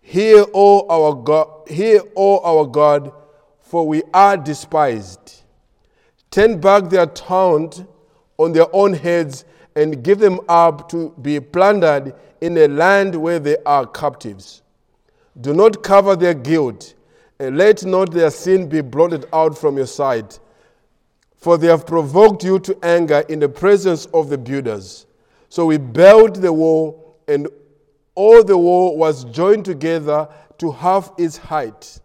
Hear, O our God, hear, O our God, for we are despised. Turn back their taunt on their own heads and give them up to be plundered in a land where they are captives. Do not cover their guilt, and let not their sin be blotted out from your sight. For they have provoked you to anger in the presence of the builders. So we built the wall, and all the wall was joined together to half its height.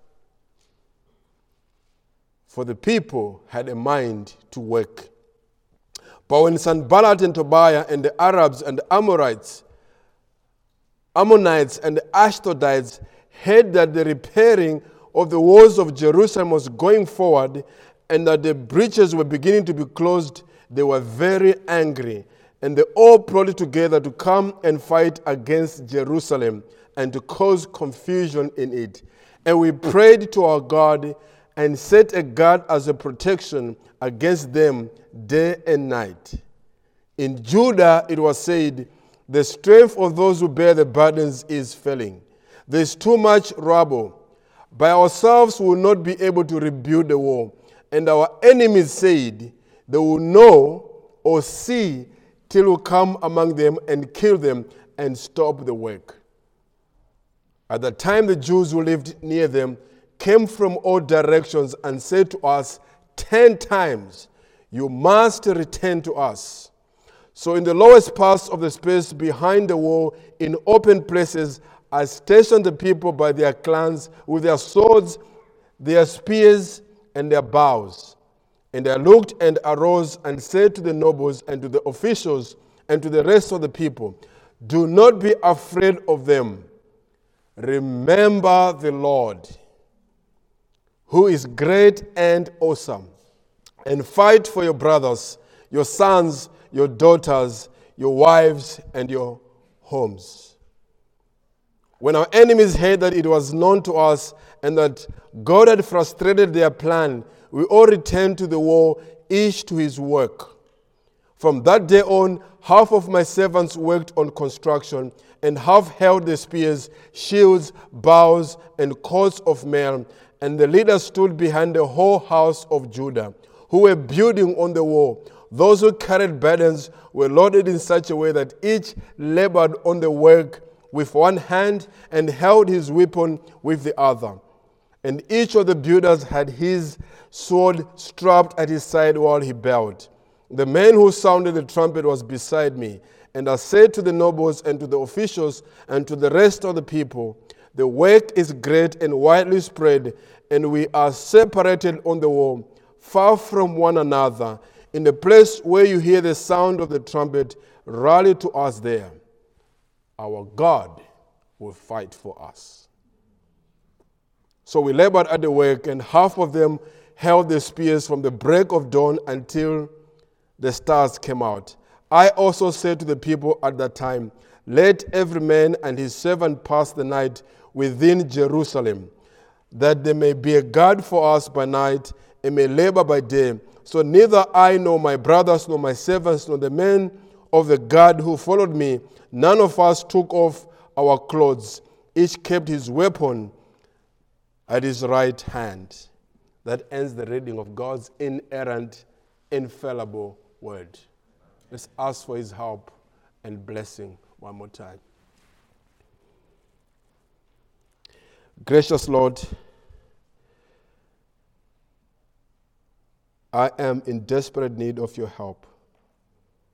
For the people had a mind to work. But when Sanballat and Tobiah and the Arabs and the Amorites, Ammonites and the Ashdodites heard that the repairing of the walls of Jerusalem was going forward and that the breaches were beginning to be closed, they were very angry. And they all plotted together to come and fight against Jerusalem and to cause confusion in it. And we prayed to our God and set a guard as a protection against them day and night. In Judah, it was said, The strength of those who bear the burdens is failing. There's too much rubble. By ourselves, we will not be able to rebuild the wall. And our enemies said, They will know or see till we come among them and kill them and stop the work. At the time, the Jews who lived near them came from all directions and said to us ten times, You must return to us. So, in the lowest parts of the space behind the wall, in open places, I stationed the people by their clans with their swords, their spears, and their bows. And I looked and arose and said to the nobles and to the officials and to the rest of the people, Do not be afraid of them. Remember the Lord who is great and awesome, and fight for your brothers, your sons, your daughters, your wives, and your homes. When our enemies heard that it was known to us and that God had frustrated their plan, we all returned to the war, each to his work. From that day on, half of my servants worked on construction, and half held the spears, shields, bows, and coats of mail and the leaders stood behind the whole house of Judah, who were building on the wall. Those who carried burdens were loaded in such a way that each labored on the work with one hand and held his weapon with the other. And each of the builders had his sword strapped at his side while he bowed. The man who sounded the trumpet was beside me. And I said to the nobles and to the officials and to the rest of the people, the work is great and widely spread, and we are separated on the wall, far from one another. In the place where you hear the sound of the trumpet, rally to us there. Our God will fight for us. So we labored at the work, and half of them held the spears from the break of dawn until the stars came out. I also said to the people at that time, Let every man and his servant pass the night within Jerusalem, that there may be a guard for us by night and may labor by day. So neither I nor my brothers nor my servants nor the men of the guard who followed me, none of us took off our clothes. Each kept his weapon at his right hand. That ends the reading of God's inerrant, infallible word. Let's ask for his help and blessing one more time. Gracious Lord, I am in desperate need of your help.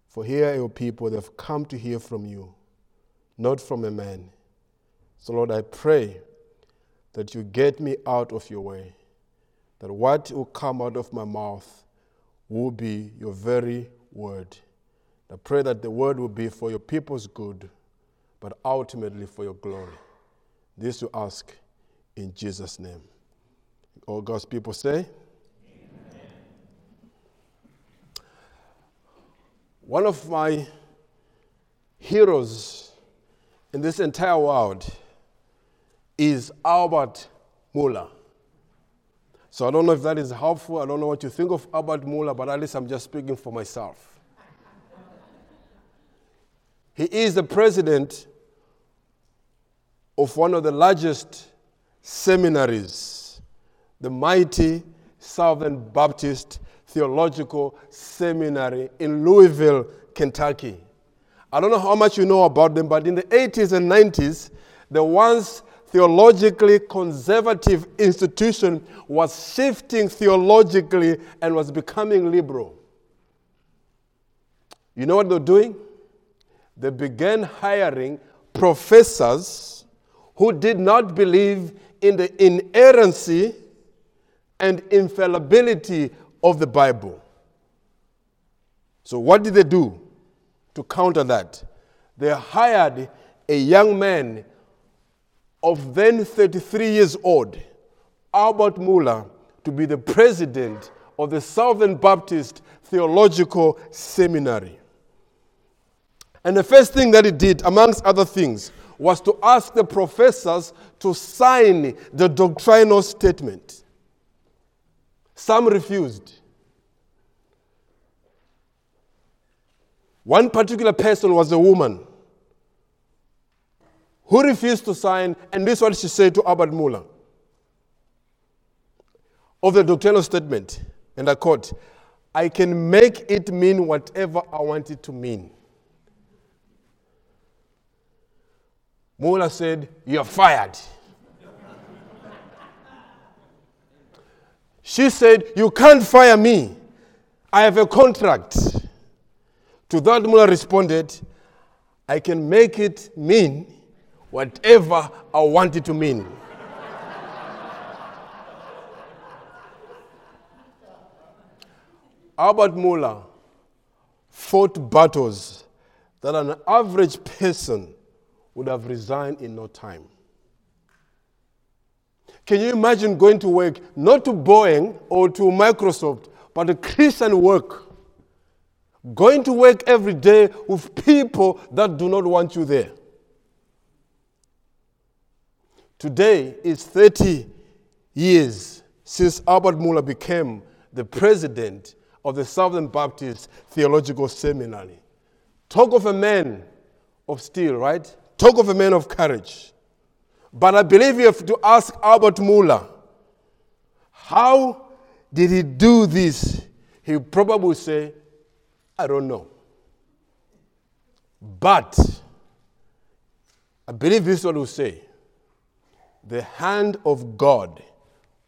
For here are your people that have come to hear from you, not from a man. So, Lord, I pray that you get me out of your way, that what will come out of my mouth will be your very word. I pray that the word will be for your people's good, but ultimately for your glory. This you ask in Jesus' name. All God's people say, Amen. One of my heroes in this entire world is Albert Mohler. So I don't know if that is helpful. I don't know what you think of Albert Mohler, but at least I'm just speaking for myself. he is the president of one of the largest seminaries, the mighty Southern Baptist Theological Seminary in Louisville, Kentucky. I don't know how much you know about them, but in the 80s and 90s, the once theologically conservative institution was shifting theologically and was becoming liberal. You know what they're doing? They began hiring professors who did not believe in the inerrancy and infallibility of the Bible. So, what did they do to counter that? They hired a young man of then 33 years old, Albert Mohler to be the president of the Southern Baptist Theological Seminary. And the first thing that he did, amongst other things, was to ask the professors to sign the doctrinal statement. Some refused. One particular person was a woman who refused to sign, and this is what she said to Albert Mohler of the doctrinal statement, and I quote, I can make it mean whatever I want it to mean. Mohler said, You're fired. she said, You can't fire me. I have a contract. To that, Mohler responded, I can make it mean whatever I want it to mean. Albert Mohler fought battles that an average person would have resigned in no time. Can you imagine going to work not to Boeing or to Microsoft, but a Christian work? Going to work every day with people that do not want you there. Today is 30 years since Albert Mohler became the president of the Southern Baptist Theological Seminary. Talk of a man of steel, right? Talk of a man of courage. But I believe you have to ask Albert Mohler, how did he do this? He probably say, I don't know. But I believe this is what he will say. The hand of God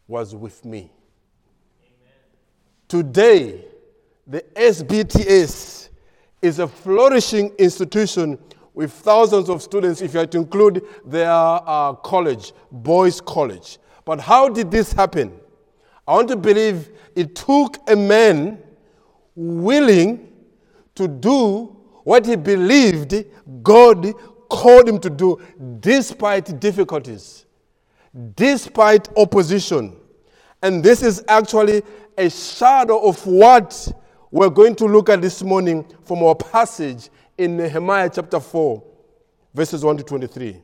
was with me. Amen. Today, the SBTS is a flourishing institution with thousands of students, if you had to include their uh, college, Boyce College. But how did this happen? I want to believe it took a man willing to do what he believed God called him to do despite difficulties, despite opposition. And this is actually a shadow of what we're going to look at this morning from our passage in Nehemiah chapter 4, verses 1 to 23.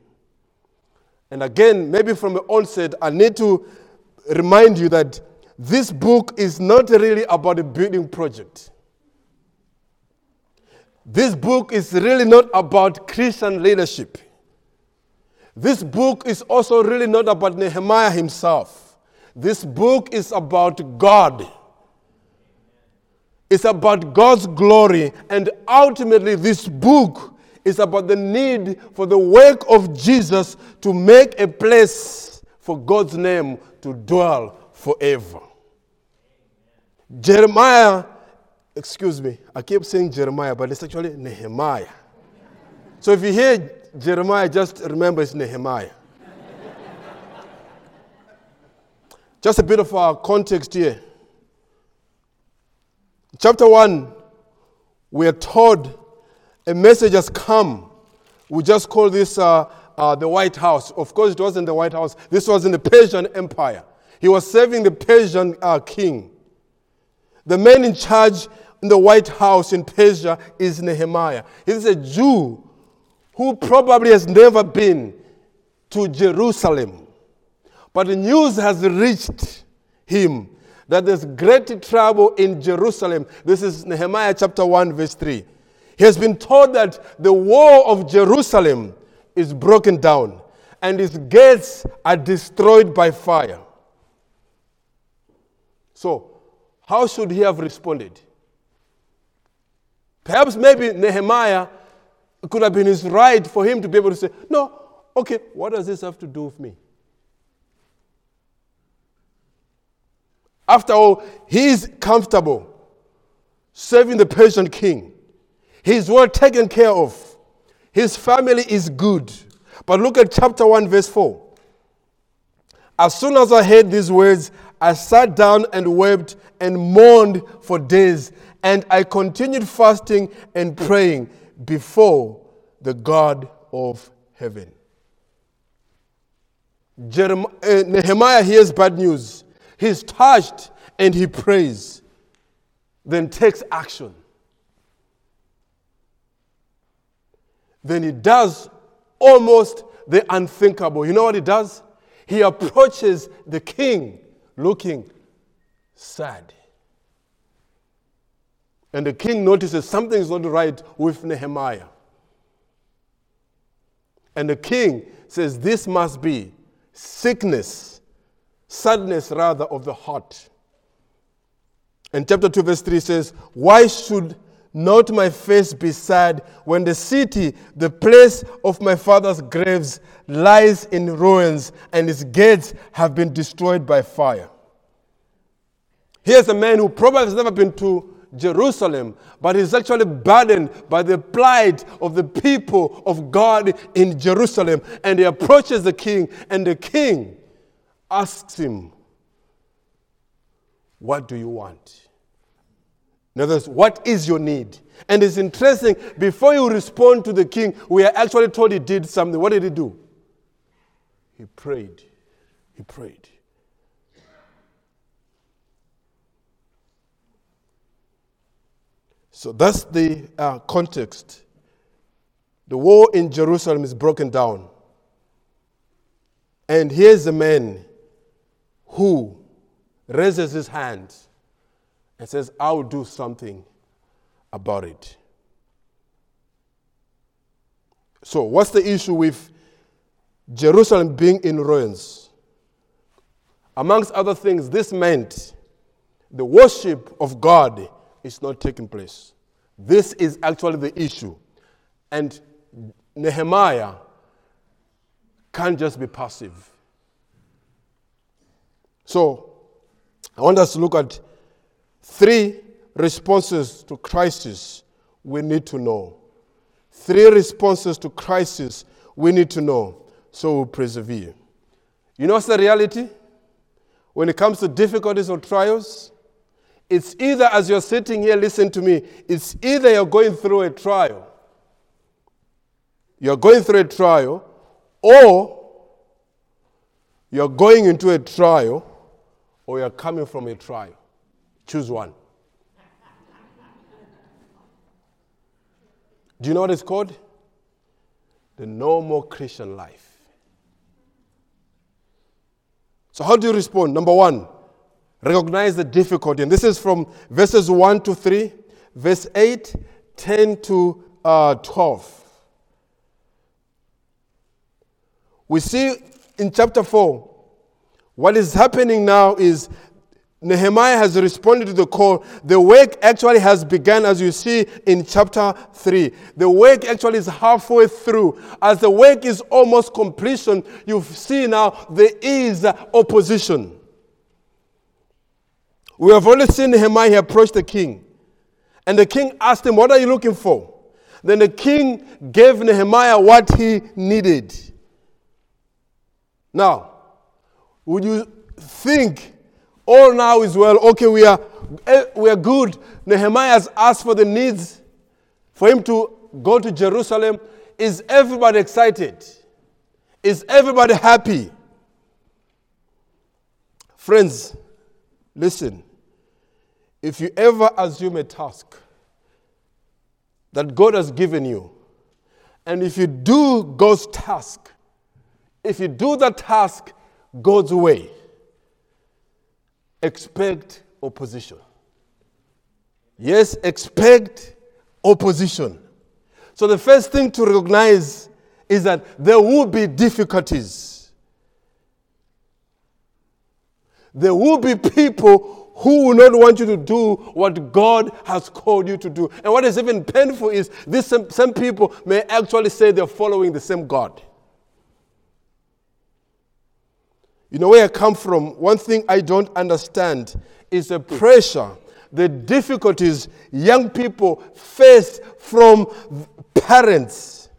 And again, maybe from the onset, I need to remind you that this book is not really about a building project. This book is really not about Christian leadership. This book is also really not about Nehemiah himself. This book is about God. It's about God's glory. And ultimately, this book is about the need for the work of Jesus to make a place for God's name to dwell forever. Jeremiah, excuse me, I keep saying Jeremiah, but it's actually Nehemiah. So if you hear Jeremiah, just remember it's Nehemiah. just a bit of our context here. Chapter 1, we are told a message has come. We just call this uh, uh, the White House. Of course, it wasn't the White House, this was in the Persian Empire. He was serving the Persian uh, king. The man in charge in the White House in Persia is Nehemiah. He's a Jew who probably has never been to Jerusalem. But the news has reached him that there's great trouble in Jerusalem. This is Nehemiah chapter 1, verse 3. He has been told that the wall of Jerusalem is broken down and its gates are destroyed by fire. So, how should he have responded? Perhaps maybe Nehemiah could have been his right for him to be able to say, No, okay, what does this have to do with me? After all, he's comfortable serving the Persian king. He's well taken care of. His family is good. But look at chapter 1, verse 4. As soon as I heard these words, I sat down and wept and mourned for days, and I continued fasting and praying before the God of heaven. Jeremiah, uh, Nehemiah hears bad news. He's touched and he prays, then takes action. Then he does almost the unthinkable. You know what he does? He approaches the king looking sad. And the king notices something is not right with Nehemiah. And the king says, This must be sickness, sadness rather, of the heart. And chapter 2, verse 3 says, Why should not my face be sad when the city, the place of my father's graves, lies in ruins and its gates have been destroyed by fire? Here's a man who probably has never been to Jerusalem, but is actually burdened by the plight of the people of God in Jerusalem. And he approaches the king, and the king asks him, What do you want? In other words, what is your need? And it's interesting, before you respond to the king, we are actually told he did something. What did he do? He prayed. He prayed. So that's the uh, context. The war in Jerusalem is broken down. And here's a man who raises his hand and says, I'll do something about it. So, what's the issue with Jerusalem being in ruins? Amongst other things, this meant the worship of God is not taking place. This is actually the issue. And Nehemiah can't just be passive. So, I want us to look at three responses to crisis we need to know. Three responses to crisis we need to know so we persevere. You know what's the reality? When it comes to difficulties or trials, it's either, as you're sitting here, listen to me, it's either you're going through a trial, you're going through a trial, or you're going into a trial, or you're coming from a trial. Choose one. Do you know what it's called? The normal Christian life. So, how do you respond? Number one, recognize the difficulty. And this is from verses 1 to 3, verse 8, 10 to uh, 12. We see in chapter 4, what is happening now is Nehemiah has responded to the call. The work actually has begun, as you see in chapter 3. The work actually is halfway through. As the work is almost completion, you see now there is opposition. We have only seen Nehemiah approach the king. And the king asked him, What are you looking for? Then the king gave Nehemiah what he needed. Now, would you think all now is well? Okay, we are, eh, we are good. Nehemiah has asked for the needs for him to go to Jerusalem. Is everybody excited? Is everybody happy? Friends, Listen, if you ever assume a task that God has given you, and if you do God's task, if you do that task God's way, expect opposition. Yes, expect opposition. So the first thing to recognize is that there will be difficulties. There will be people who will not want you to do what God has called you to do. And what is even painful is these same, same people may actually say they're following the same God. You know where I come from? One thing I don't understand is the pressure, the difficulties young people face from parents,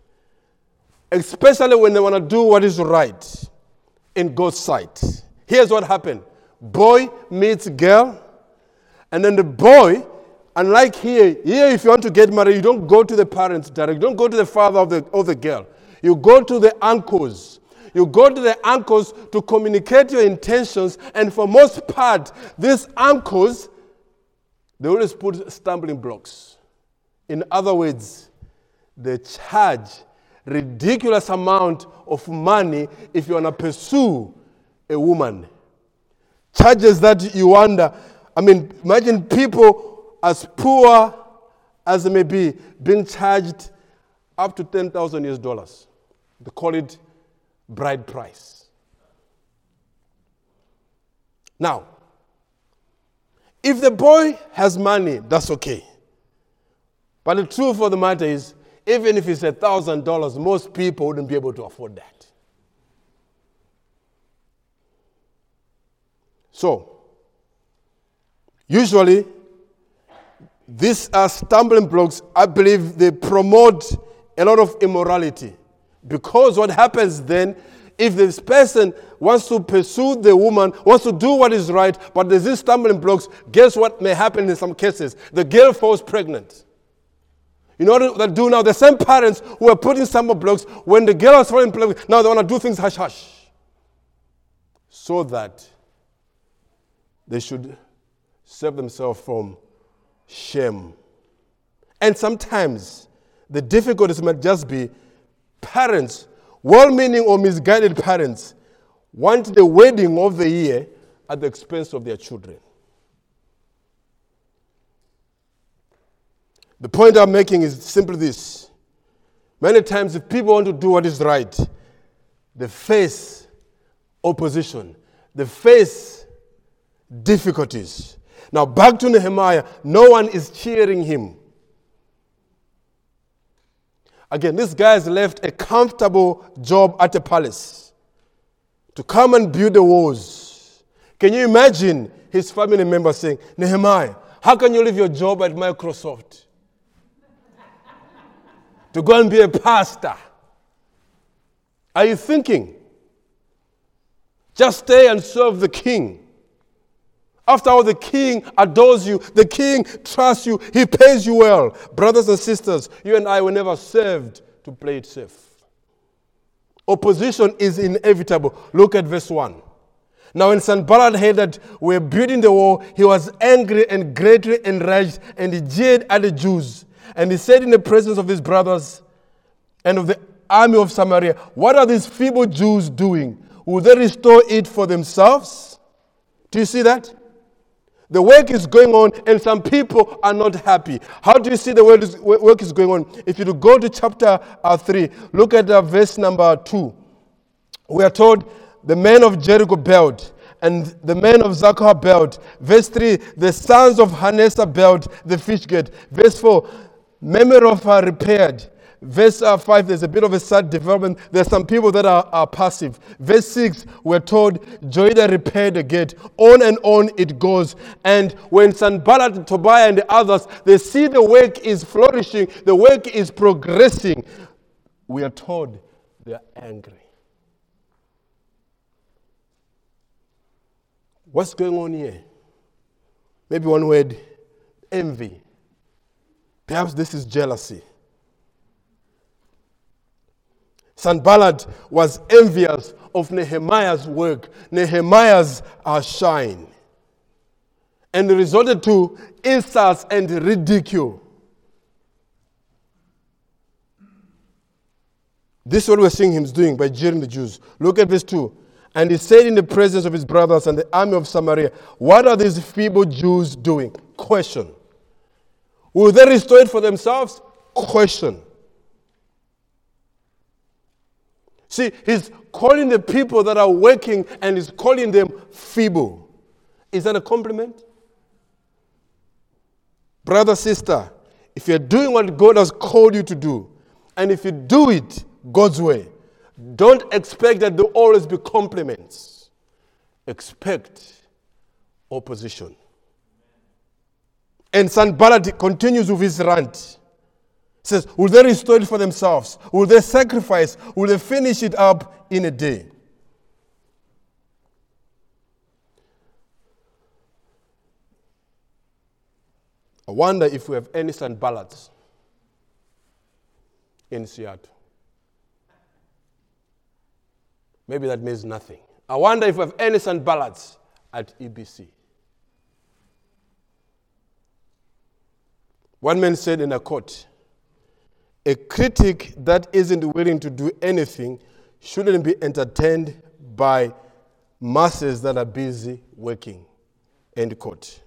especially when they want to do what is right in God's sight. Here's what happened boy meets girl, and then the boy, unlike here, here if you want to get married, you don't go to the parents directly, you don't go to the father of the, of the girl. You go to the uncles you go to the uncles to communicate your intentions, and for most part, these uncles, they always put stumbling blocks. In other words, they charge ridiculous amount of money if you want to pursue a woman. Charges that you wonder. I mean, imagine people as poor as they may be being charged up to 10,000 US dollars. They call it bride price. Now, if the boy has money, that's okay. But the truth of the matter is, even if it's a thousand dollars, most people wouldn't be able to afford that. So, usually, these are stumbling blocks. I believe they promote a lot of immorality. Because what happens then, if this person wants to pursue the woman, wants to do what is right, but there's these stumbling blocks, guess what may happen in some cases? The girl falls pregnant. You know what they do now? The same parents who are putting stumbling blocks, when the girl is falling pregnant, now they want to do things hush hush. So that they should save themselves from shame. And sometimes the difficulties might just be parents, well meaning or misguided parents, want the wedding of the year at the expense of their children. The point I'm making is simply this. Many times, if people want to do what is right, they face opposition, they face difficulties. Now, back to Nehemiah, no one is cheering him. Again, this guy has left a comfortable job at the palace to come and build the walls. Can you imagine his family members saying, Nehemiah, how can you leave your job at Microsoft to go and be a pastor? Are you thinking? Just stay and serve the king. After all, the king adores you, the king trusts you, he pays you well. Brothers and sisters, you and I were never served to play it safe. Opposition is inevitable. Look at verse 1. Now, when Sanballat heard that we were building the wall, he was angry and greatly enraged, and he jeered at the Jews. And he said in the presence of his brothers and of the army of Samaria, What are these feeble Jews doing? Will they restore it for themselves? Do you see that? The work is going on, and some people are not happy. How do you see the work is going on? If you go to chapter uh, 3, look at uh, verse number 2. We are told the men of Jericho built, and the men of Zaccur built. Verse 3, the sons of Hanessa built the fish gate. Verse 4, Memerophah repaired. Verse uh, 5, there's a bit of a sad development. There's some people that are, are passive. Verse 6, we're told Joiada repaired the gate. On and on it goes. And when Sanballat, Tobiah, and the others, they see the work is flourishing, the work is progressing, we are told they are angry. What's going on here? Maybe one word envy. Perhaps this is jealousy. Sanballat was envious of Nehemiah's work, Nehemiah's uh, shine, and resorted to insults and ridicule. This is what we're seeing him doing by jeering the Jews. Look at verse 2. And he said in the presence of his brothers and the army of Samaria, What are these feeble Jews doing? Question. Will they restore it for themselves? Question. See, he's calling the people that are working and he's calling them feeble. Is that a compliment? Brother, sister, if you're doing what God has called you to do, and if you do it God's way, don't expect that there will always be compliments. Expect opposition. And Sanballat continues with his rant. Says, Will they restore it for themselves? Will they sacrifice? Will they finish it up in a day? I wonder if we have any Sanballats in Seattle. Maybe that means nothing. I wonder if we have any Sanballats at EBC. One man said in a court, a critic that isn't willing to do anything shouldn't be entertained by masses that are busy working. End quote.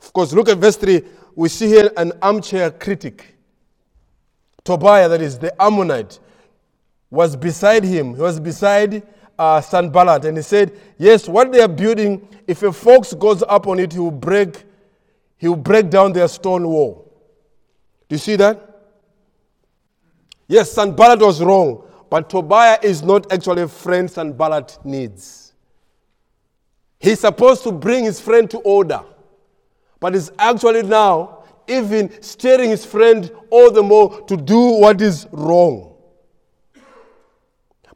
Of course, look at verse 3. We see here an armchair critic. Tobiah, that is the Ammonite, was beside him. He was beside uh, Sanballat, and he said, Yes, what they are building, if a fox goes up on it, he will break, he will break down their stone wall. Do you see that? Yes, Sanballat was wrong, but Tobiah is not actually a friend Sanballat needs. He's supposed to bring his friend to order, but is actually now even steering his friend all the more to do what is wrong.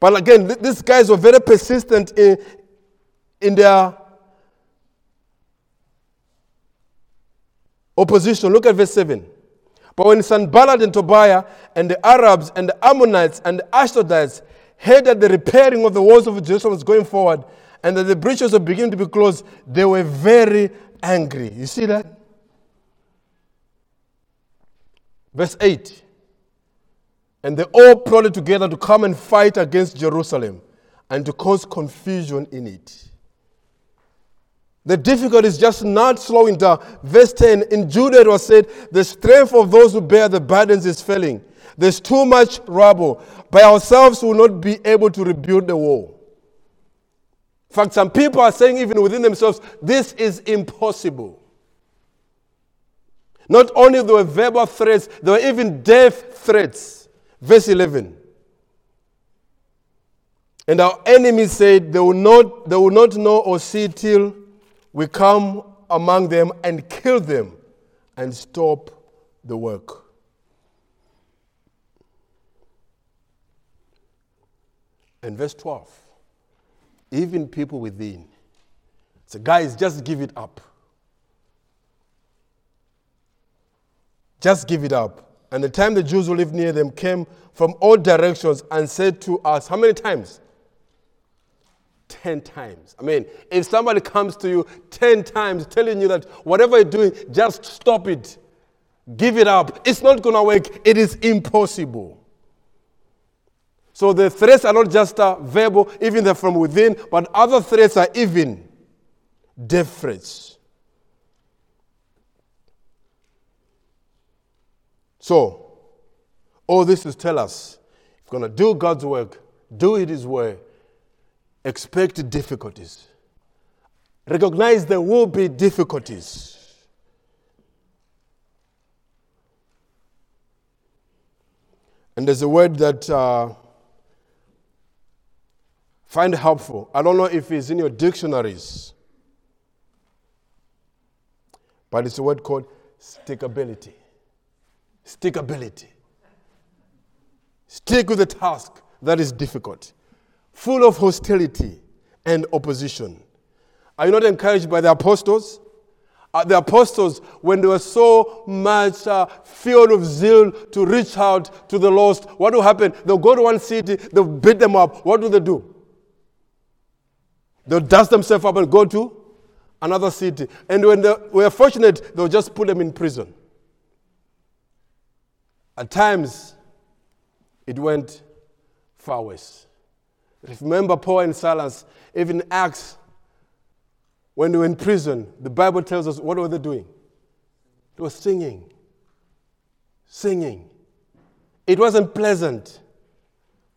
But again, these guys were very persistent in, in their opposition. Look at verse 7. But when Sanballat and Tobiah and the Arabs and the Ammonites and the Ashdodites heard that the repairing of the walls of Jerusalem was going forward and that the breaches were beginning to be closed, they were very angry. You see that? Verse 8. And they all plotted together to come and fight against Jerusalem and to cause confusion in it. The difficulty is just not slowing down. Verse 10 In Judah it was said, The strength of those who bear the burdens is failing. There's too much rubble. By ourselves, we will not be able to rebuild the wall. In fact, some people are saying, even within themselves, this is impossible. Not only there were verbal threats, there were even death threats. Verse 11. And our enemies said, they will, not, they will not know or see till we come among them and kill them and stop the work. And verse 12, even people within. So, guys, just give it up. Just give it up. And the time the Jews who lived near them came from all directions and said to us, How many times? 10 times. I mean, if somebody comes to you 10 times telling you that whatever you're doing, just stop it, give it up, it's not going to work, it is impossible. So the threats are not just uh, verbal, even they're from within, but other threats are even death threats. So, all this is tell us if you're going to do God's work, do it His way, expect difficulties. Recognize there will be difficulties. And there's a word that uh, find helpful. I don't know if it's in your dictionaries, but it's a word called stickability. Stickability. Stick with the task that is difficult full of hostility and opposition. Are you not encouraged by the apostles? Uh, the apostles, when they were so much uh, filled zeal to reach out to the lost, what will happen? They'll go to one city, they'll beat them up. What do they do? They'll dust themselves up and go to another city. And when they were fortunate, they'll just put them in prison. At times, it went far west. Remember Paul and Silas, even Acts, when they were in prison, the Bible tells us what were they doing? They were singing. Singing. It wasn't pleasant,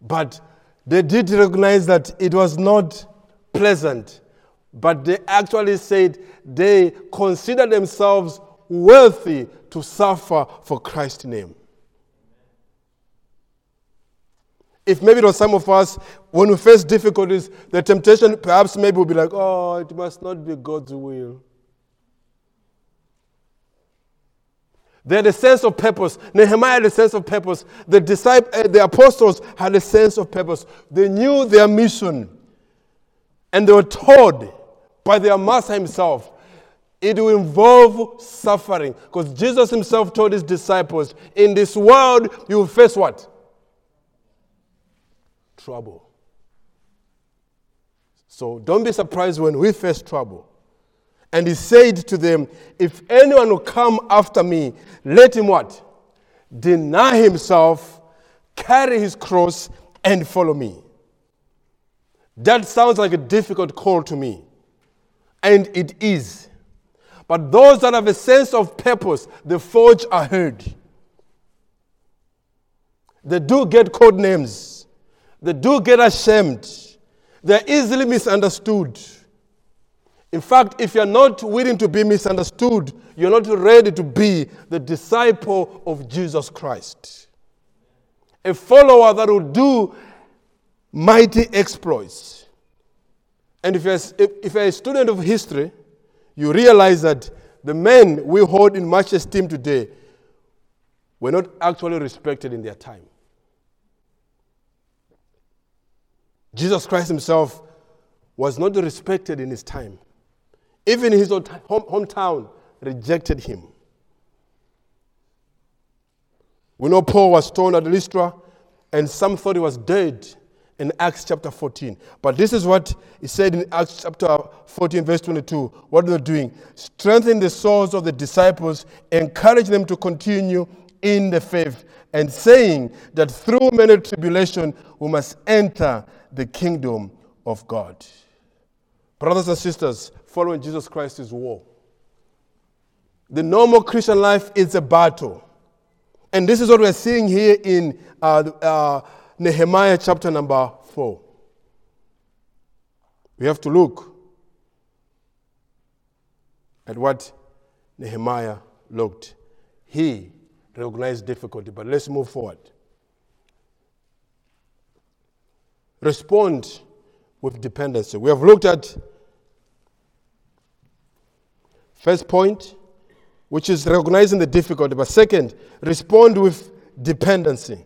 but They did recognize that it was not pleasant, but they actually said they consider themselves worthy to suffer for Christ's name. If maybe it was some of us, when we face difficulties, the temptation perhaps maybe will be like, oh, it must not be God's will. They had a sense of purpose. Nehemiah had a sense of purpose. The disciples, uh, the apostles had a sense of purpose. They knew their mission. And they were told by their master himself, it will involve suffering. Because Jesus himself told his disciples, in this world you will face what? Trouble. So don't be surprised when we face trouble. And he said to them, If anyone will come after me, let him what? Deny himself, carry his cross, and follow me. That sounds like a difficult call to me. And it is. But those that have a sense of purpose, the forge ahead. They do get code names. They do get ashamed. They're easily misunderstood. In fact, if you're not willing to be misunderstood, you're not ready to be the disciple of Jesus Christ. A follower that will do mighty exploits. And if you're, if you're a student of history, you realize that the men we hold in much esteem today were not actually respected in their time. Jesus Christ himself was not respected in his time. Even his own hometown rejected him. We know Paul was stoned at Lystra, and some thought he was dead in Acts chapter 14. But this is what he said in Acts chapter 14, verse 22. What they doing? Strengthen the souls of the disciples, encourage them to continue in the faith, and saying that through many tribulation we must enter the kingdom of God. Brothers and sisters, following Jesus Christ is war. The normal Christian life is a battle. And this is what we're seeing here in uh, uh, Nehemiah chapter number 4. We have to look at what Nehemiah looked. He recognized difficulty, but let's move forward. Respond with dependency. We have looked at First point, which is recognizing the difficulty. But second, respond with dependency.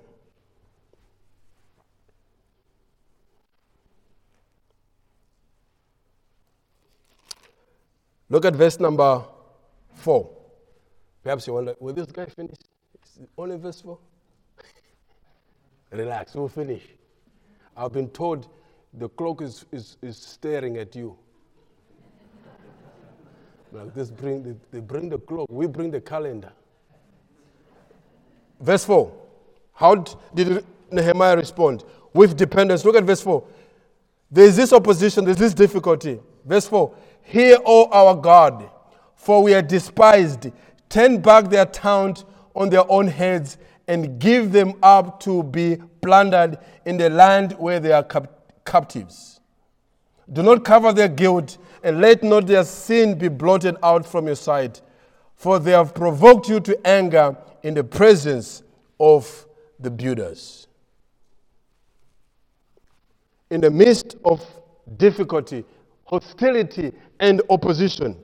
Look at verse number four. Perhaps you wonder, will this guy finish? Only verse four? Relax, we'll finish. I've been told the clock is, is, is staring at you. Like this bring the, they bring the clock, we bring the calendar. Verse 4. How did Nehemiah respond? With dependence. Look at verse 4. There is this opposition, there's this difficulty. Verse 4. Hear, O our God, for we are despised. Turn back their taunt on their own heads and give them up to be plundered in the land where they are cap- captives. Do not cover their guilt and let not their sin be blotted out from your sight, for they have provoked you to anger in the presence of the builders. In the midst of difficulty, hostility, and opposition,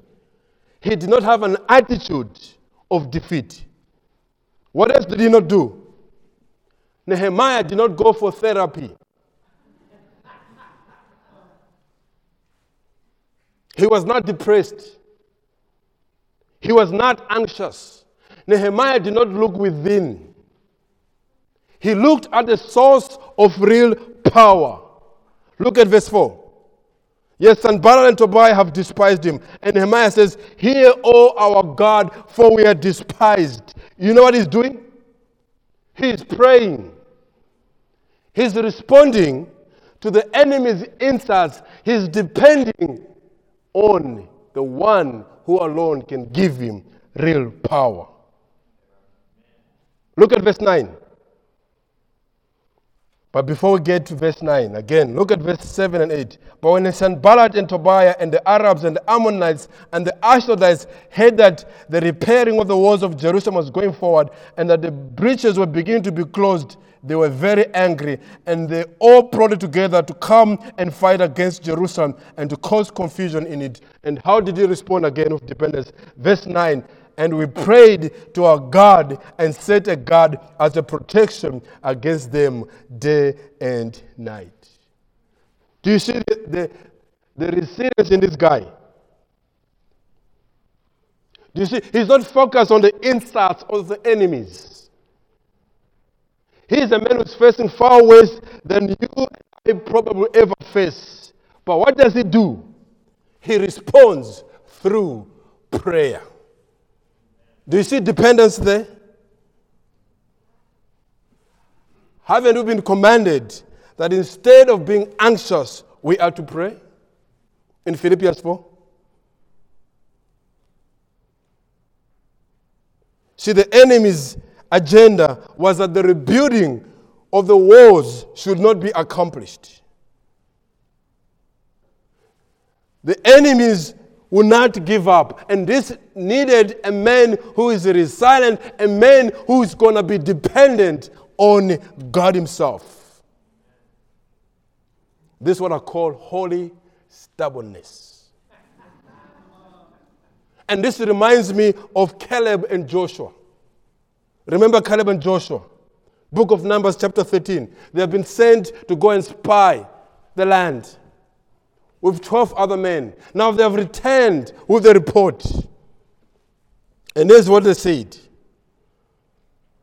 he did not have an attitude of defeat. What else did he not do? Nehemiah did not go for therapy. He was not depressed. He was not anxious. Nehemiah did not look within. He looked at the source of real power. Look at verse 4. Yes, Sanballat and Tobiah have despised him. And Nehemiah says, Hear, O our God, for we are despised. You know what he's doing? He's praying. He's responding to the enemy's insults. He's depending on the one who alone can give him real power. Look at verse 9. But before we get to verse 9, again, look at verse 7 and 8. But when Sanballat and Tobiah and the Arabs and the Ammonites and the Ashdodites heard that the repairing of the walls of Jerusalem was going forward and that the breaches were beginning to be closed, they were very angry and they all plotted together to come and fight against Jerusalem and to cause confusion in it. And how did he respond again with dependence? Verse 9 and we prayed to our God and set a guard as a protection against them day and night. Do you see the, the, the resilience in this guy? Do you see? He's not focused on the insults of the enemies. He's a man who's facing far worse than you and I probably ever face. But what does he do? He responds through prayer. Do you see dependence there? Haven't we been commanded that instead of being anxious, we are to pray? In Philippians 4. See, the enemy's agenda was that the rebuilding of the walls should not be accomplished. The enemy's will not give up. And this needed a man who is resilient, a man who is going to be dependent on God Himself. This is what I call holy stubbornness. and this reminds me of Caleb and Joshua. Remember Caleb and Joshua? Book of Numbers, chapter 13. They have been sent to go and spy the land with 12 other men. Now they have returned with the report. And here's what they said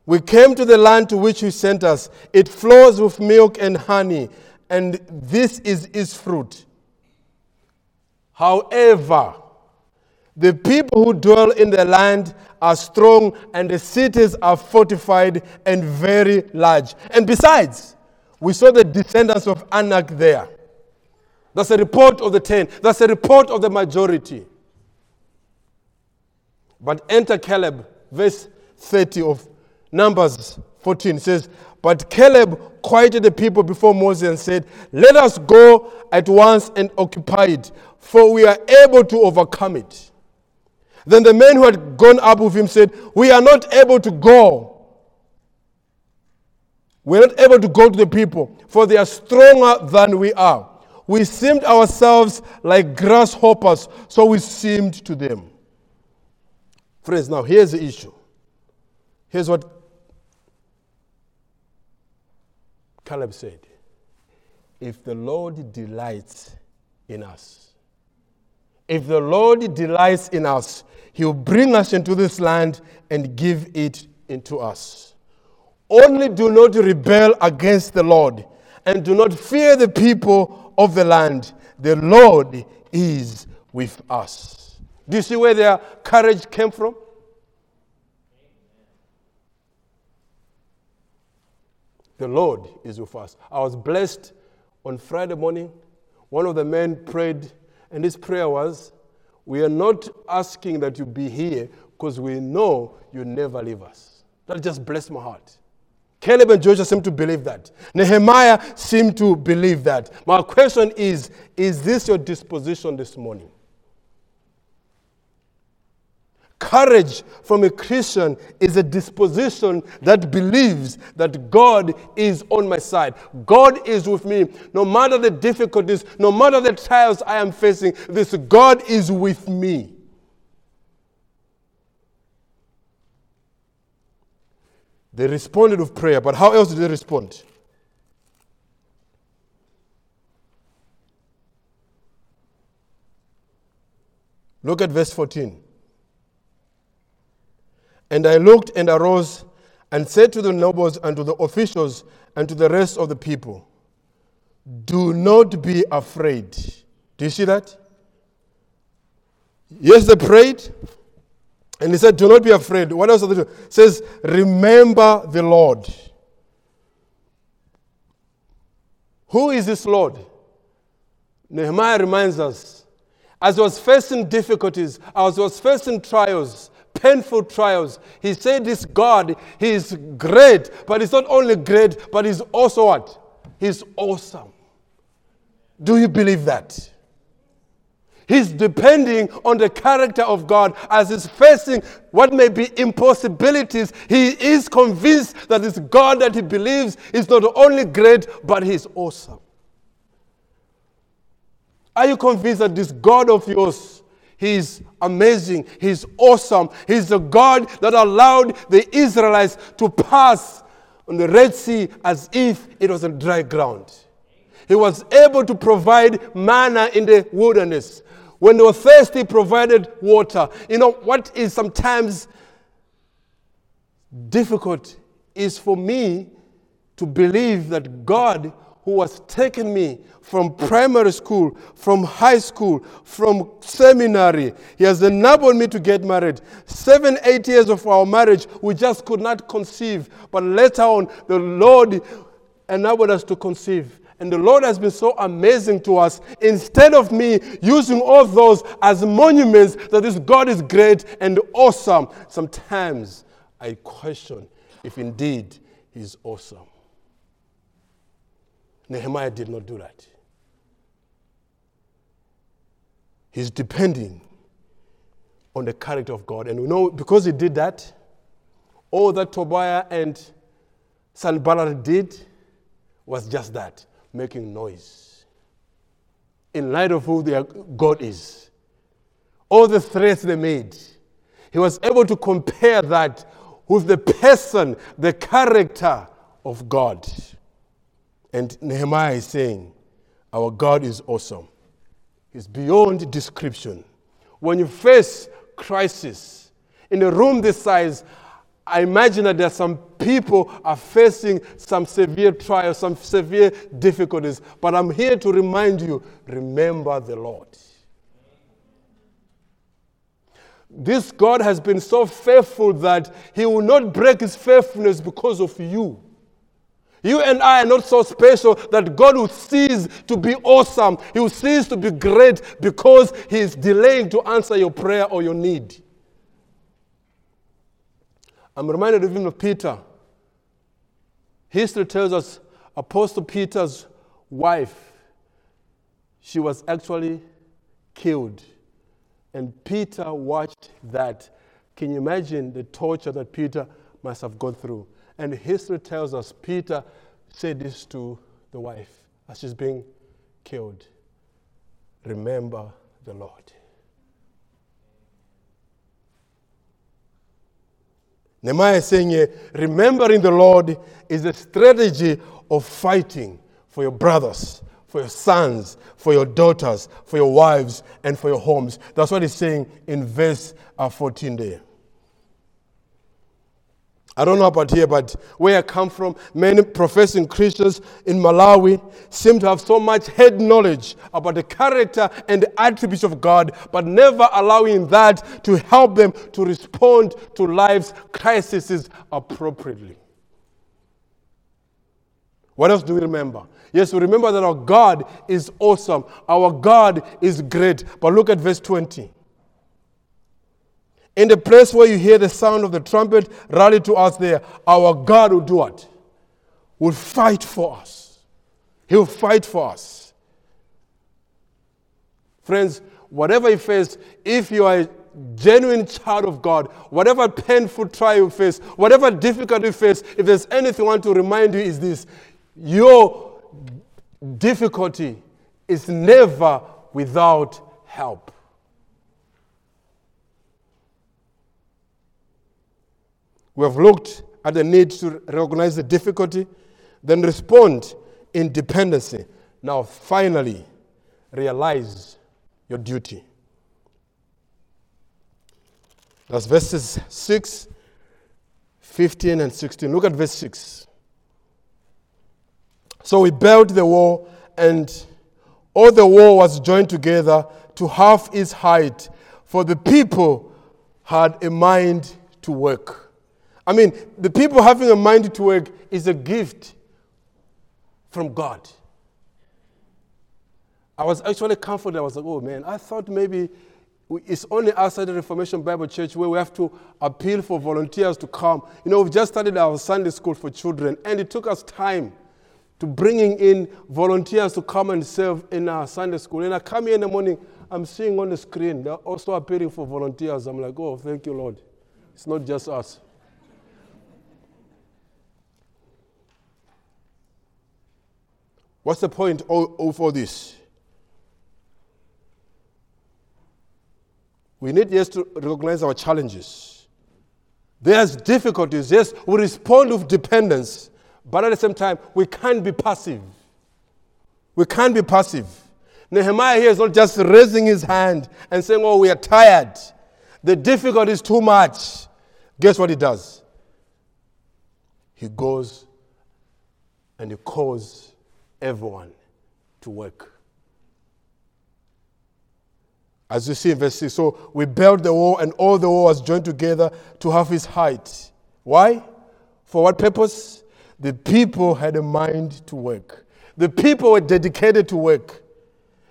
We came to the land to which you sent us. It flows with milk and honey, and this is its fruit. However, the people who dwell in the land are strong, and the cities are fortified and very large. And besides, we saw the descendants of Anak there. That's a report of the 10. That's a report of the majority. But enter Caleb, verse 30 of Numbers 14 says, But Caleb quieted the people before Moses and said, Let us go at once and occupy it, for we are able to overcome it. Then the men who had gone up with him said, We are not able to go. We're not able to go to the people, for they are stronger than we are. We seemed ourselves like grasshoppers, so we seemed to them. Friends, now here's the issue. Here's what Caleb said If the Lord delights in us, if the Lord delights in us, He will bring us into this land and give it into us. Only do not rebel against the Lord and do not fear the people of the land. The Lord is with us. Do you see where their courage came from? The Lord is with us. I was blessed on Friday morning. One of the men prayed, and his prayer was, We are not asking that you be here because we know you never leave us. That just blessed my heart. Caleb and Joshua seem to believe that. Nehemiah seemed to believe that. My question is Is this your disposition this morning? Courage from a Christian is a disposition that believes that God is on my side. God is with me. No matter the difficulties, no matter the trials I am facing, this God is with me. They responded with prayer, but how else did they respond? Look at verse 14. And I looked and arose and said to the nobles and to the officials and to the rest of the people, Do not be afraid. Do you see that? Yes, they prayed. And he said, Do not be afraid. What else? It says, Remember the Lord. Who is this Lord? Nehemiah reminds us. As he was facing difficulties, as he was facing trials, painful trials, he said, This God, He is great, but He's not only great, but He's also what? He's awesome. Do you believe that? He's depending on the character of God as he's facing what may be impossibilities. He is convinced that this God that he believes is not only great, but he's awesome. Are you convinced that this God of yours, He's amazing, He's awesome, He's the God that allowed the Israelites to pass on the Red Sea as if it was a dry ground? He was able to provide manna in the wilderness. When they were thirsty, provided water. You know, what is sometimes difficult is for me to believe that God, who has taken me from primary school, from high school, from seminary, He has enabled me to get married. Seven, eight years of our marriage, we just could not conceive. But later on, the Lord enabled us to conceive. And the Lord has been so amazing to us. Instead of me using all those as monuments that this God is great and awesome, sometimes I question if indeed He's awesome. Nehemiah did not do that. He's depending on the character of God. And we know because he did that, all that Tobiah and Sanballat did was just that making noise in light of who their God is. All the threats they made, he was able to compare that with the person, the character of God. And Nehemiah is saying, Our God is awesome. He's beyond description. When you face crisis in a room this size, I imagine that there are some people are facing some severe trials, some severe difficulties. But I'm here to remind you, remember the Lord. This God has been so faithful that He will not break His faithfulness because of you. You and I are not so special that God will cease to be awesome. He will cease to be great because He is delaying to answer your prayer or your need. I'm reminded even of Peter. History tells us Apostle Peter's wife, she was actually killed. And Peter watched that. Can you imagine the torture that Peter must have gone through? And history tells us Peter said this to the wife as she's being killed Remember the Lord. Nehemiah is saying remembering the Lord is a strategy of fighting for your brothers, for your sons, for your daughters, for your wives, and for your homes. That's what he's saying in verse uh, 14 there. I don't know about here, but where I come from, many professing Christians in Malawi seem to have so much head knowledge about the character and the attributes of God, but never allowing that to help them to respond to life's crises appropriately. What else do we remember? Yes, we remember that our God is awesome, our God is great. But look at verse 20. In the place where you hear the sound of the trumpet, rally to us there. Our God will do what? Will fight for us. He will fight for us. Friends, whatever you face, if you are a genuine child of God, whatever painful trial you face, whatever difficulty you face, if there's anything I want to remind you is this your difficulty is never without help. We have looked at the need to recognize the difficulty, then respond in dependency. Now, finally, realize your duty. That's verses 6, 15, and 16. Look at verse 6. So we built the wall, and all the wall was joined together to half its height, for the people had a mind to work. I mean, the people having a mind to work is a gift from God. I was actually comforted. I was like, oh man, I thought maybe it's only outside the Reformation Bible Church where we have to appeal for volunteers to come. You know, we've just started our Sunday school for children, and it took us time to bringing in volunteers to come and serve in our Sunday school. And I come here in the morning, I'm seeing on the screen, they're also appealing for volunteers. I'm like, oh, thank you, Lord. It's not just us. What's the point of all this? We need, yes, to recognize our challenges. There's difficulties, yes, we respond with dependence, but at the same time, we can't be passive. We can't be passive. Nehemiah here is not just raising his hand and saying, Oh, we are tired. The difficulty is too much. Guess what he does? He goes and he calls everyone to work. As you see in verse 6, so we built the wall, and all the wall was joined together to half its height. Why? For what purpose? The people had a mind to work. The people were dedicated to work.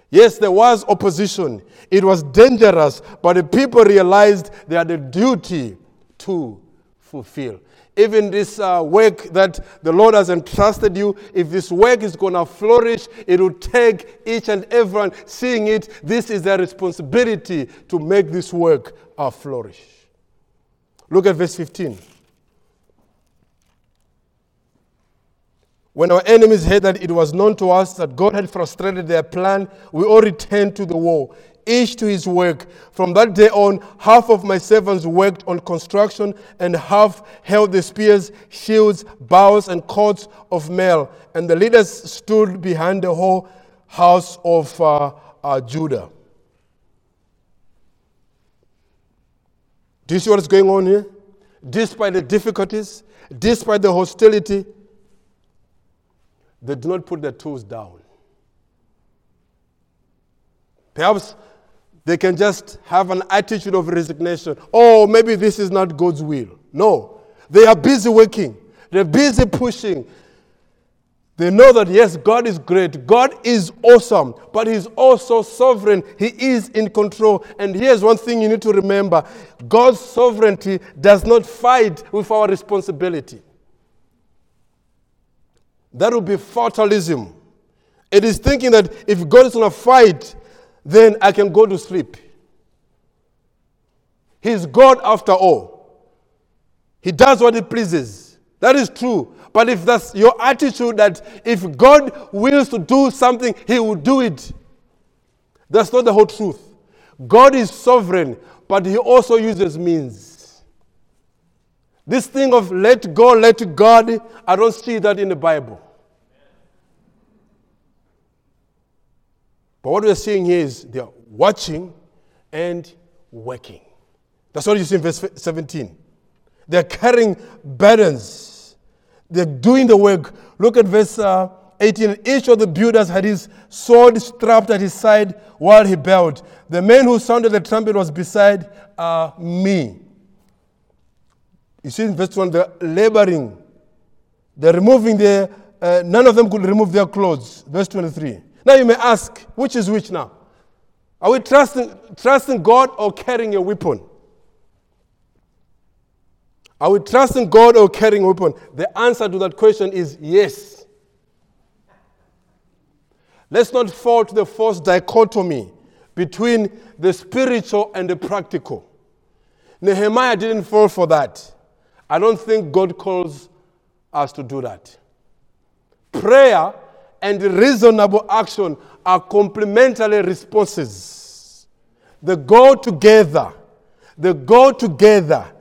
Yes, there was opposition. It was dangerous, but the people realized they had a duty to fulfill even this uh, work that the Lord has entrusted you, if this work is going to flourish, it will take each and everyone seeing it. This is their responsibility to make this work uh, flourish. Look at verse 15. When our enemies heard that it was known to us that God had frustrated their plan, we all returned to the wall each to his work. From that day on, half of my servants worked on construction, and half held the spears, shields, bows, and cords of mail. And the leaders stood behind the whole house of uh, uh, Judah. Do you see what is going on here? Despite the difficulties, despite the hostility, they do not put their tools down. Perhaps they can just have an attitude of resignation. Oh, maybe this is not God's will. No. They are busy working, they're busy pushing. They know that, yes, God is great, God is awesome, but He's also sovereign. He is in control. And here's one thing you need to remember God's sovereignty does not fight with our responsibility. That would be fatalism. It is thinking that if God is going to fight, then I can go to sleep. He's God after all. He does what he pleases. That is true. But if that's your attitude that if God wills to do something, he will do it, that's not the whole truth. God is sovereign, but he also uses means. This thing of let go, let God, I don't see that in the Bible. But what we're seeing here is they're watching and working. That's what you see in verse 17. They're carrying burdens, they're doing the work. Look at verse uh, 18. Each of the builders had his sword strapped at his side while he built. The man who sounded the trumpet was beside uh, me. You see in verse 1, they're laboring. They're removing their, uh, none of them could remove their clothes. Verse 23. Now you may ask, which is which now? Are we trusting, trusting God or carrying a weapon? Are we trusting God or carrying a weapon? The answer to that question is yes. Let's not fall to the false dichotomy between the spiritual and the practical. Nehemiah didn't fall for that. I don't think God calls us to do that. Prayer and reasonable action are complementary responses. They go together. They go together.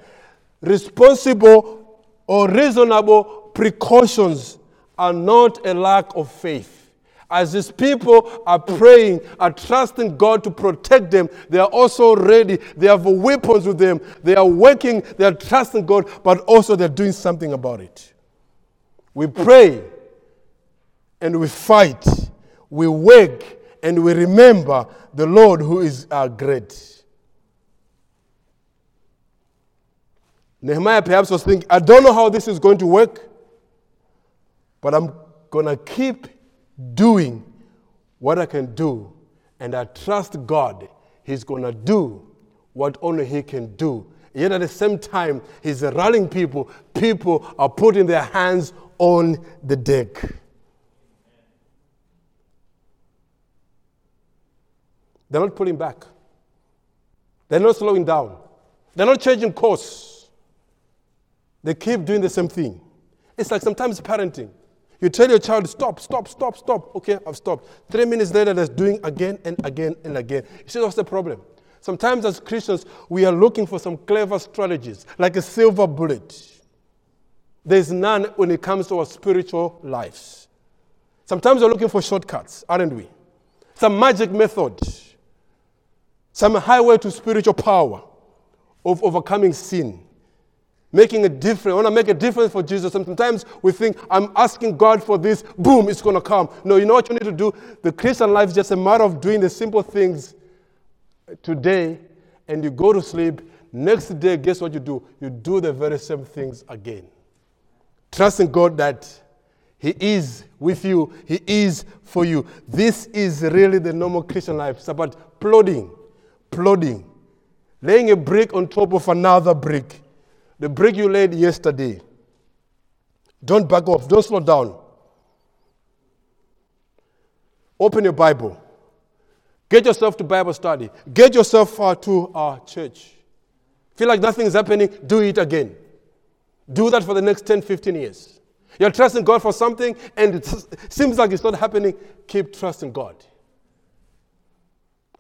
Responsible or reasonable precautions are not a lack of faith. As these people are praying, are trusting God to protect them, they are also ready. They have weapons with them. They are working, they are trusting God, but also they're doing something about it. We pray and we fight, we work, and we remember the Lord who is our great. Nehemiah perhaps was thinking, I don't know how this is going to work, but I'm going to keep doing what I can do, and I trust God. He's going to do what only He can do. Yet at the same time, He's rallying people. People are putting their hands on the deck. They're not pulling back. They're not slowing down. They're not changing course. They keep doing the same thing. It's like sometimes parenting. You tell your child, stop, stop, stop, stop. Okay, I've stopped. Three minutes later, they're doing again and again and again. You see, what's the problem? Sometimes as Christians, we are looking for some clever strategies, like a silver bullet. There's none when it comes to our spiritual lives. Sometimes we're looking for shortcuts, aren't we? Some magic method, some highway to spiritual power of overcoming sin making a difference. I want to make a difference for Jesus. Sometimes we think, I'm asking God for this, boom, it's going to come. No, you know what you need to do? The Christian life is just a matter of doing the simple things today, and you go to sleep. Next day, guess what you do? You do the very same things again. Trusting God that He is with you, He is for you. This is really the normal Christian life. It's about plodding, plodding, laying a brick on top of another brick the brick you laid yesterday. Don't back off, don't slow down. Open your Bible. Get yourself to Bible study. Get yourself uh, to our church. Feel like nothing is happening, do it again. Do that for the next 10, 15 years. You're trusting God for something and it seems like it's not happening. Keep trusting God.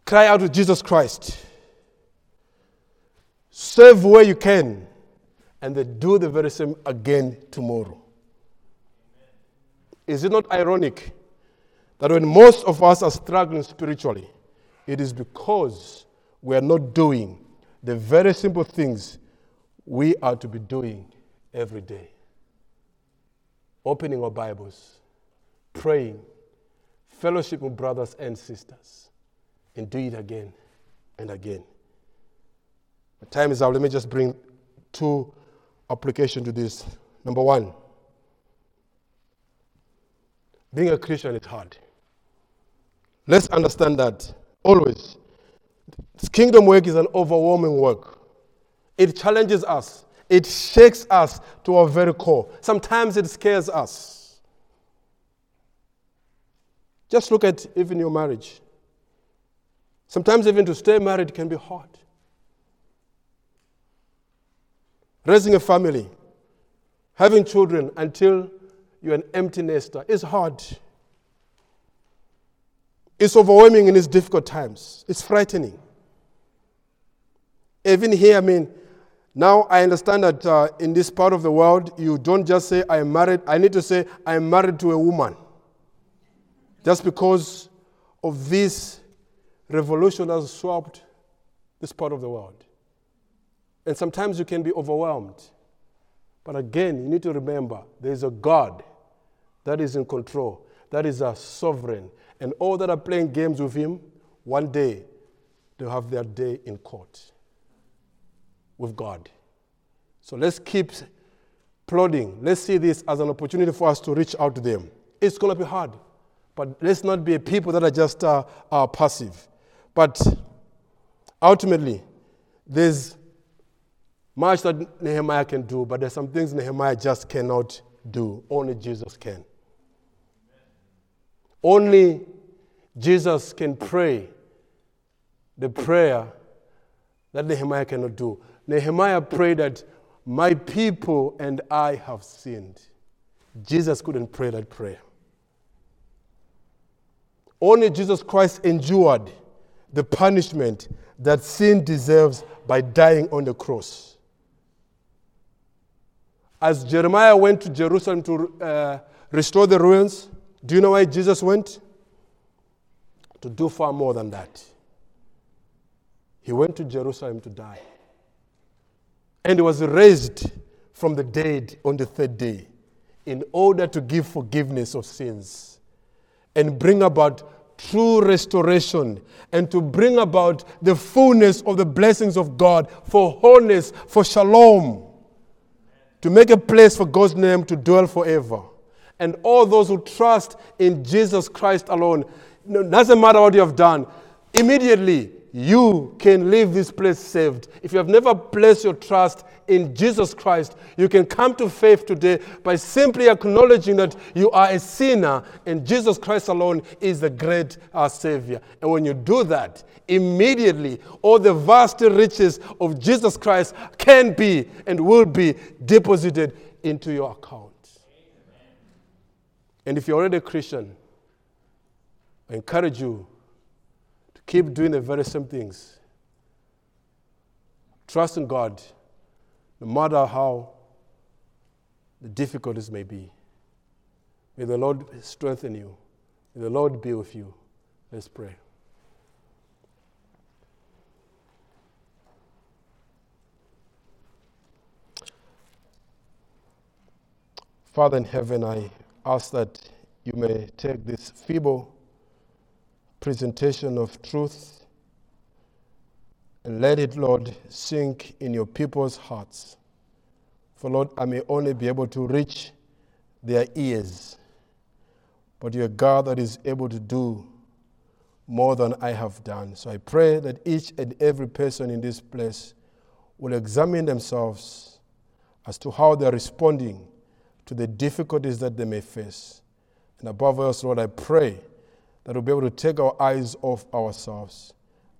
Cry out to Jesus Christ. Serve where you can and then do the very same again tomorrow. Is it not ironic that when most of us are struggling spiritually, it is because we are not doing the very simple things we are to be doing every day? Opening our Bibles, praying, fellowship with brothers and sisters, and do it again and again. The time is up. Let me just bring two application to this. Number one, being a Christian is hard. Let's understand that always. Kingdom work is an overwhelming work. It challenges us, it shakes us to our very core. Sometimes it scares us. Just look at even your marriage. Sometimes even to stay married can be hard. raising a family, having children until you're an empty nester is hard. It's overwhelming in these difficult times. It's frightening. Even here, I mean, now I understand that uh, in this part of the world, you don't just say, I am married. I need to say, I am married to a woman. Just because of this revolution has swept this part of the world. And sometimes you can be overwhelmed. But again, you need to remember there is a God that is in control, that is a sovereign. And all that are playing games with Him, one day they'll have their day in court with God. So let's keep plodding. Let's see this as an opportunity for us to reach out to them. It's going to be hard, but let's not be people that are just uh, uh, passive. But ultimately, there's much that Nehemiah can do, but there's some things Nehemiah just cannot do. Only Jesus can. Only Jesus can pray the prayer that Nehemiah cannot do. Nehemiah prayed that my people and I have sinned. Jesus couldn't pray that prayer. Only Jesus Christ endured the punishment that sin deserves by dying on the cross. As Jeremiah went to Jerusalem to uh, restore the ruins, do you know why Jesus went? To do far more than that. He went to Jerusalem to die. And he was raised from the dead on the third day in order to give forgiveness of sins and bring about true restoration and to bring about the fullness of the blessings of God for wholeness, for shalom to make a place for God's name to dwell forever. And all those who trust in Jesus Christ alone, no, doesn't matter what you have done, immediately you can leave this place saved. If you have never placed your trust in Jesus Christ, you can come to faith today by simply acknowledging that you are a sinner and Jesus Christ alone is the great uh, Savior. And when you do that, immediately all the vast riches of Jesus Christ can be and will be deposited into your account. And if you're already a Christian, I encourage you to keep doing the very same things. Trust in God, no matter how the difficulties may be. May the Lord strengthen you. May the Lord be with you. Let's pray. Father in heaven, I ask that you may take this feeble presentation of truth and let it, Lord, sink in your people's hearts. For, Lord, I may only be able to reach their ears, but you're God that is able to do more than I have done. So I pray that each and every person in this place will examine themselves as to how they're responding to the difficulties that they may face. And above all, Lord, I pray that we'll be able to take our eyes off ourselves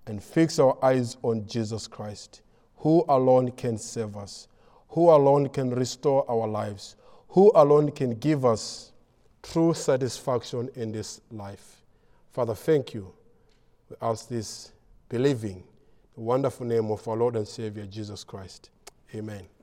and fix our eyes on Jesus Christ, who alone can save us, who alone can restore our lives, who alone can give us true satisfaction in this life. Father, thank you. We ask this believing the wonderful name of our Lord and Savior Jesus Christ. Amen.